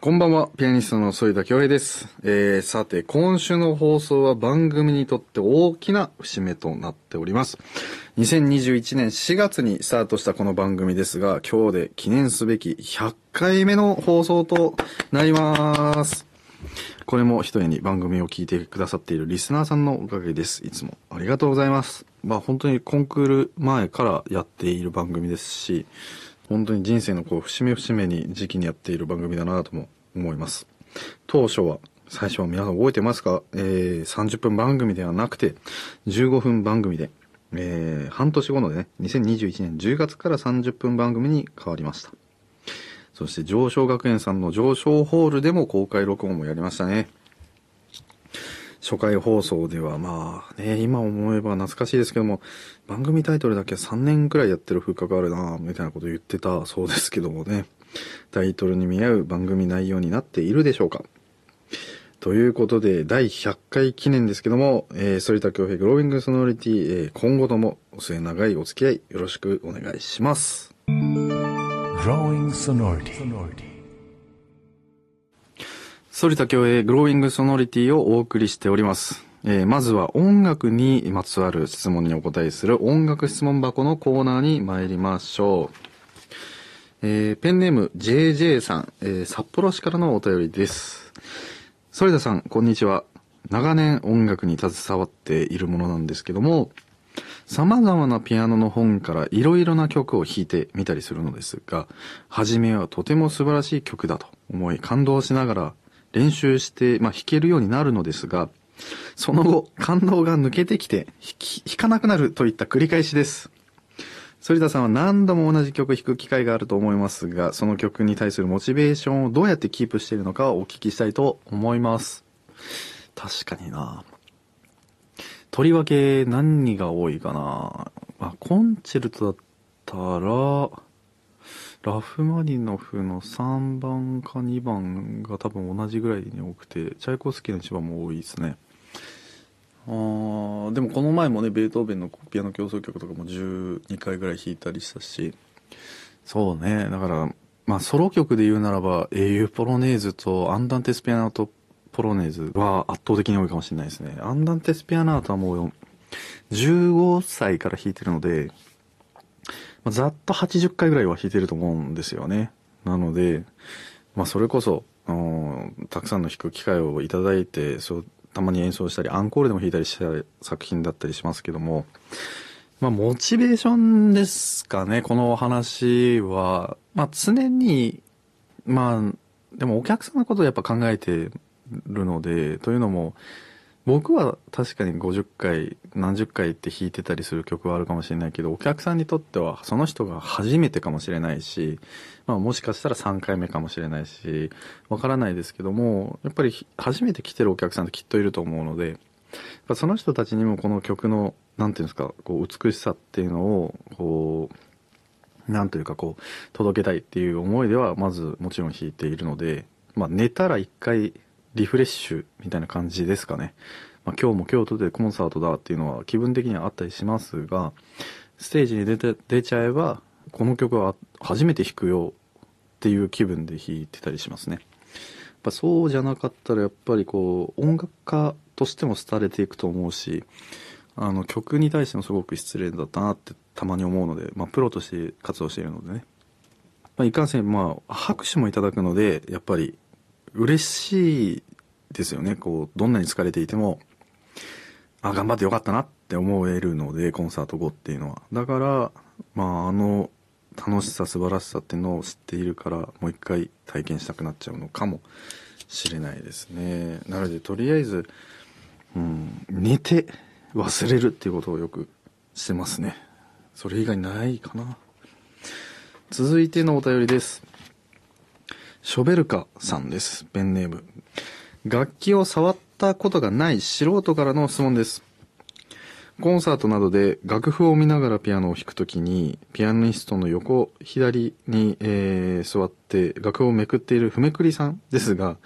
こんばんは、ピアニストの添田恭平です。えー、さて、今週の放送は番組にとって大きな節目となっております。2021年4月にスタートしたこの番組ですが、今日で記念すべき100回目の放送となります。これも一重に番組を聞いてくださっているリスナーさんのおかげです。いつもありがとうございます。まあ本当にコンクール前からやっている番組ですし、本当に人生のこう節目節目に時期にやっている番組だなとも思います。当初は、最初は皆さん覚えてますか？えー、30分番組ではなくて、15分番組で、えー、半年後のね、2021年10月から30分番組に変わりました。そして上昇学園さんの上昇ホールでも公開録音もやりましたね。初回放送ではまあね、今思えば懐かしいですけども、番組タイトルだけ3年くらいやってる風格あるなみたいなこと言ってたそうですけどもね、タイトルに見合う番組内容になっているでしょうかということで、第100回記念ですけども、えー、反田恭平グローウィングソノリティ、えー、今後ともお末長いお付き合いよろしくお願いします。Growing Sonority. 反田恭平グローイングソノリティをお送りしております。えー、まずは音楽にまつわる質問にお答えする音楽質問箱のコーナーに参りましょう。えー、ペンネーム JJ さん、えー、札幌市からのお便りです。反田さん、こんにちは。長年音楽に携わっているものなんですけども、様々なピアノの本からいろいろな曲を弾いてみたりするのですが、初めはとても素晴らしい曲だと思い感動しながら練習して、まあ、弾けるようになるのですが、その後、感動が抜けてきて弾き、弾かなくなるといった繰り返しです。反田さんは何度も同じ曲弾く機会があると思いますが、その曲に対するモチベーションをどうやってキープしているのかをお聞きしたいと思います。確かになとりわけ何が多いかなあ、コンチェルトだったら、ラフマニノフの3番か2番が多分同じぐらいに多くて、チャイコフスキーの1番も多いですね。あーでもこの前もね、ベートーベンのピアノ競争曲とかも12回ぐらい弾いたりしたし、そうね、だから、まあソロ曲で言うならば、英雄ポロネーズとアンダンテスピアナートポロネーズは圧倒的に多いかもしれないですね。アンダンテスピアナートはもう15歳から弾いてるので、まあ、ざっと80回ぐらいは弾いてると思うんですよね。なので、まあそれこそ、たくさんの弾く機会をいただいて、そう、たまに演奏したり、アンコールでも弾いたりした作品だったりしますけども、まあモチベーションですかね、このお話は。まあ常に、まあ、でもお客さんのことをやっぱ考えてるので、というのも、僕は確かに50回、何十回って弾いてたりする曲はあるかもしれないけど、お客さんにとってはその人が初めてかもしれないし、まあもしかしたら3回目かもしれないし、わからないですけども、やっぱり初めて来てるお客さんってきっといると思うので、その人たちにもこの曲の、なんていうんですか、こう美しさっていうのを、こう、なんというかこう、届けたいっていう思いではまずもちろん弾いているので、まあ寝たら一回リフレッシュみたいな感じですかね。まあ、今日も京都でコンサートだっていうのは気分的にはあったりしますが、ステージに出て、出ちゃえば、この曲は初めて弾くよっていう気分で弾いてたりしますね。やっぱそうじゃなかったらやっぱりこう、音楽家としても廃れていくと思うし、あの曲に対してもすごく失礼だったなってたまに思うので、まあプロとして活動しているのでね。まあ、いかんせん、まあ拍手もいただくので、やっぱり嬉しいですよね。こう、どんなに疲れていても、あ、頑張ってよかったなって思えるので、コンサート後っていうのは。だから、まあ、あの、楽しさ、素晴らしさっていうのを知っているから、もう一回体験したくなっちゃうのかもしれないですね。なので、とりあえず、うん、寝て忘れるっていうことをよくしてますね。それ以外ないかな。続いてのお便りです。ショベルカさんです。ペンネーム。楽器を触ったことがない素人からの質問です。コンサートなどで楽譜を見ながらピアノを弾くときに、ピアニストの横左に、えー座って楽譜をめくっているふめくりさんですが、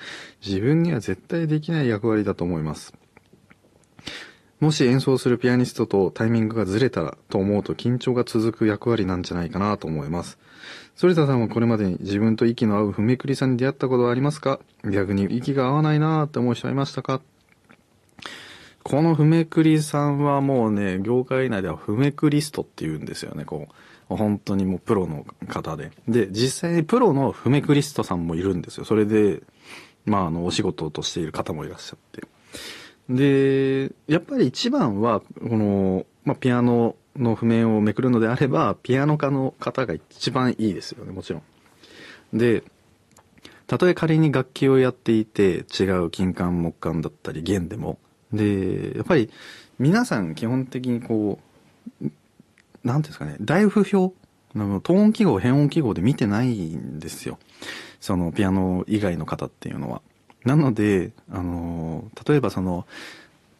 自分には絶対できない役割だと思います。もし演奏するピアニストとタイミングがずれたらと思うと緊張が続く役割なんじゃないかなと思います。反田さんはこれまでに自分と息の合うふめくりさんに出会ったことはありますか？逆に息が合わないなーって思う人はいましたか？このふめくりさんはもうね、業界内ではふめくリストって言うんですよね、こう。本当にもうプロの方で。で、実際にプロのふめくリストさんもいるんですよ。それで、まあ、あの、お仕事としている方もいらっしゃって。で、やっぱり一番は、この、まあ、ピアノの譜面をめくるのであれば、ピアノ科の方が一番いいですよね、もちろん。で、たとえ仮に楽器をやっていて、違う金管木管だったり弦でも、で、やっぱり皆さん基本的にこう、なんていうんですかね、大譜表、トーン記号、変音記号で見てないんですよ。そのピアノ以外の方っていうのは。なので、あの、例えばその、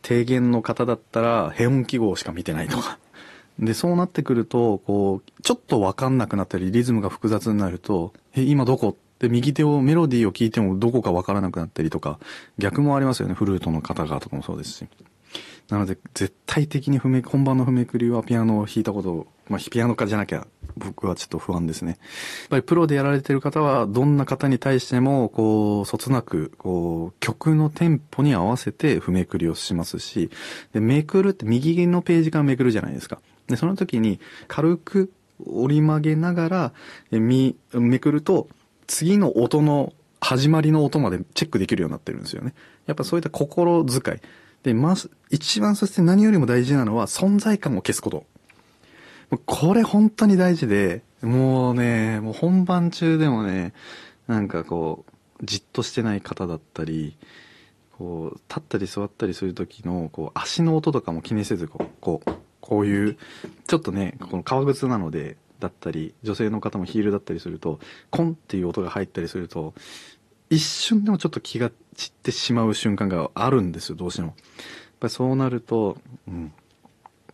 低減の方だったら変音記号しか見てないとか。で、そうなってくると、こう、ちょっとわかんなくなったり、リズムが複雑になると、え、今どこ？で、右手を、メロディーを聞いてもどこかわからなくなったりとか、逆もありますよね。フルートの方がとかもそうですし。なので、絶対的に譜め、本番の譜めくりはピアノを弾いたこと、まあ、ピアノ科じゃなきゃ、僕はちょっと不安ですね。やっぱりプロでやられてる方は、どんな方に対しても、こう、そつなく、こう、曲のテンポに合わせて譜めくりをしますし、で、めくるって右のページからめくるじゃないですか。で、その時に、軽く折り曲げながら、え、み、めくると、次の音の始まりの音までチェックできるようになってるんですよね。やっぱそういった心遣い。で、まず、一番そして何よりも大事なのは存在感を消すこと。これ本当に大事で、もうね、もう本番中でもね、なんかこう、じっとしてない方だったり、こう、立ったり座ったりする時の、こう、足の音とかも気にせず、こう、こう、こういう、ちょっとね、この革靴なので、だったり、女性の方もヒールだったりすると、コンっていう音が入ったりすると、一瞬でもちょっと気が散ってしまう瞬間があるんですよ、どうしても。やっぱりそうなると、うん、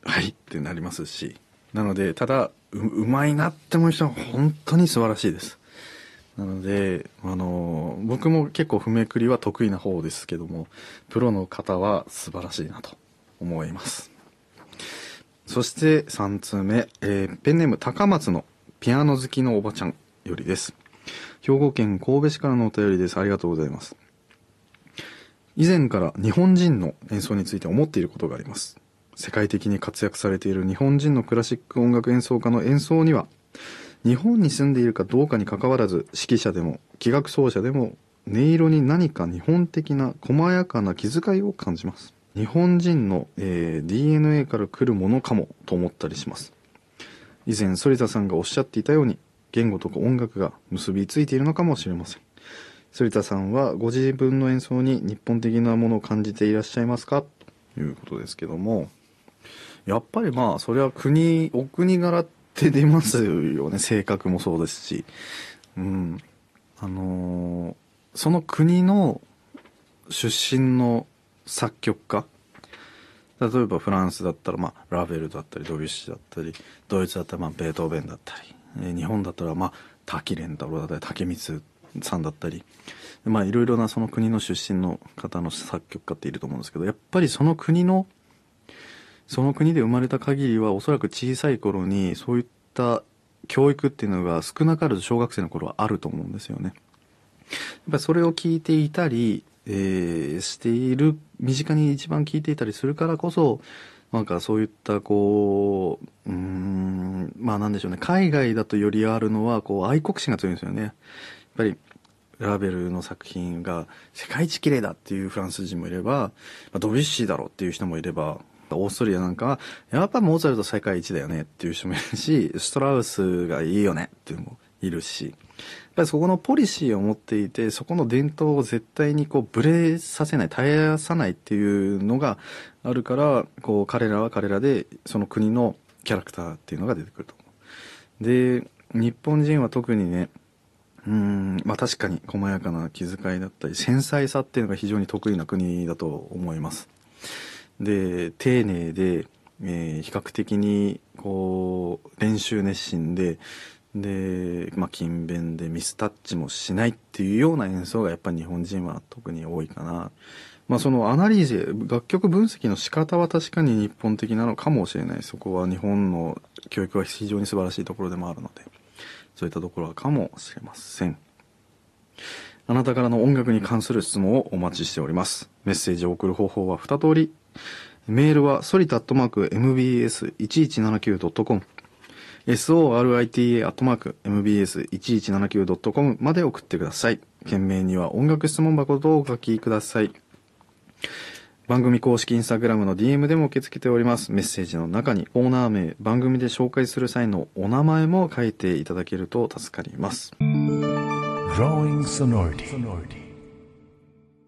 はいってなりますし。なので、ただ、う、うまいなって思う人は本当に素晴らしいです。なので、あの、僕も結構譜めくりは得意な方ですけども、プロの方は素晴らしいなと思います。そして3通目、えー、ペンネーム高松のピアノ好きのおばちゃんよりです。兵庫県神戸市からのお便りです。ありがとうございます。以前から日本人の演奏について思っていることがあります。世界的に活躍されている日本人のクラシック音楽演奏家の演奏には、日本に住んでいるかどうかにかかわらず、指揮者でも、器楽奏者でも、音色に何か日本的な細やかな気遣いを感じます。日本人の、えー、DNA から来るものかもと思ったりします。以前、反田さんがおっしゃっていたように、言語とか音楽が結びついているのかもしれません。反田さんはご自分の演奏に日本的なものを感じていらっしゃいますか？ということですけども、やっぱりまあ、それは国、お国柄って出ますよね。性格もそうですし。うん。あのー、その国の出身の作曲家例えばフランスだったら、まあ、ラベルだったりドビュッシーだったりドイツだったら、まあ、ベートーベンだったり、日本だったら、まあ、滝蓮太郎だったり竹光さんだったりまあいろいろなその国の出身の方の作曲家っていると思うんですけどやっぱりその国のその国で生まれた限りはおそらく小さい頃にそういった教育っていうのが少なからず小学生の頃はあると思うんですよね。やっぱりそれを聞いていたり、えー、している、身近に一番聞いていたりするからこそ、なんかそういったこう、うん、まあなんでしょうね、海外だとよりあるのは、こう愛国心が強いんですよね。やっぱり、ラベルの作品が世界一綺麗だっていうフランス人もいれば、まあドビュッシーだろうっていう人もいれば、オーストリアなんかは、やっぱモーツァルト世界一だよねっていう人もいるし、ストラウスがいいよねっていうのもいるし、やっぱりそこのポリシーを持っていて、そこの伝統を絶対にこう、ブレさせない、絶やさないっていうのがあるから、こう、彼らは彼らで、その国のキャラクターっていうのが出てくると思う。で、日本人は特にね、うん、まあ確かに細やかな気遣いだったり、繊細さっていうのが非常に得意な国だと思います。で、丁寧で、えー、比較的に、こう、練習熱心で、で、まあ、勤勉でミスタッチもしないっていうような演奏がやっぱり日本人は特に多いかな。まあ、そのアナリーゼ、楽曲分析の仕方は確かに日本的なのかもしれない。そこは日本の教育は非常に素晴らしいところでもあるので。そういったところはかもしれません。あなたからの音楽に関する質問をお待ちしております。メッセージを送る方法は2通り。メールは solita.mbs1179.com sorita.mbs1179.com まで送ってください。件名には音楽質問箱とお書きください。番組公式インスタグラムの DM でも受け付けております。メッセージの中にコーナー名、番組で紹介する際のお名前も書いていただけると助かります。Growing Sonority.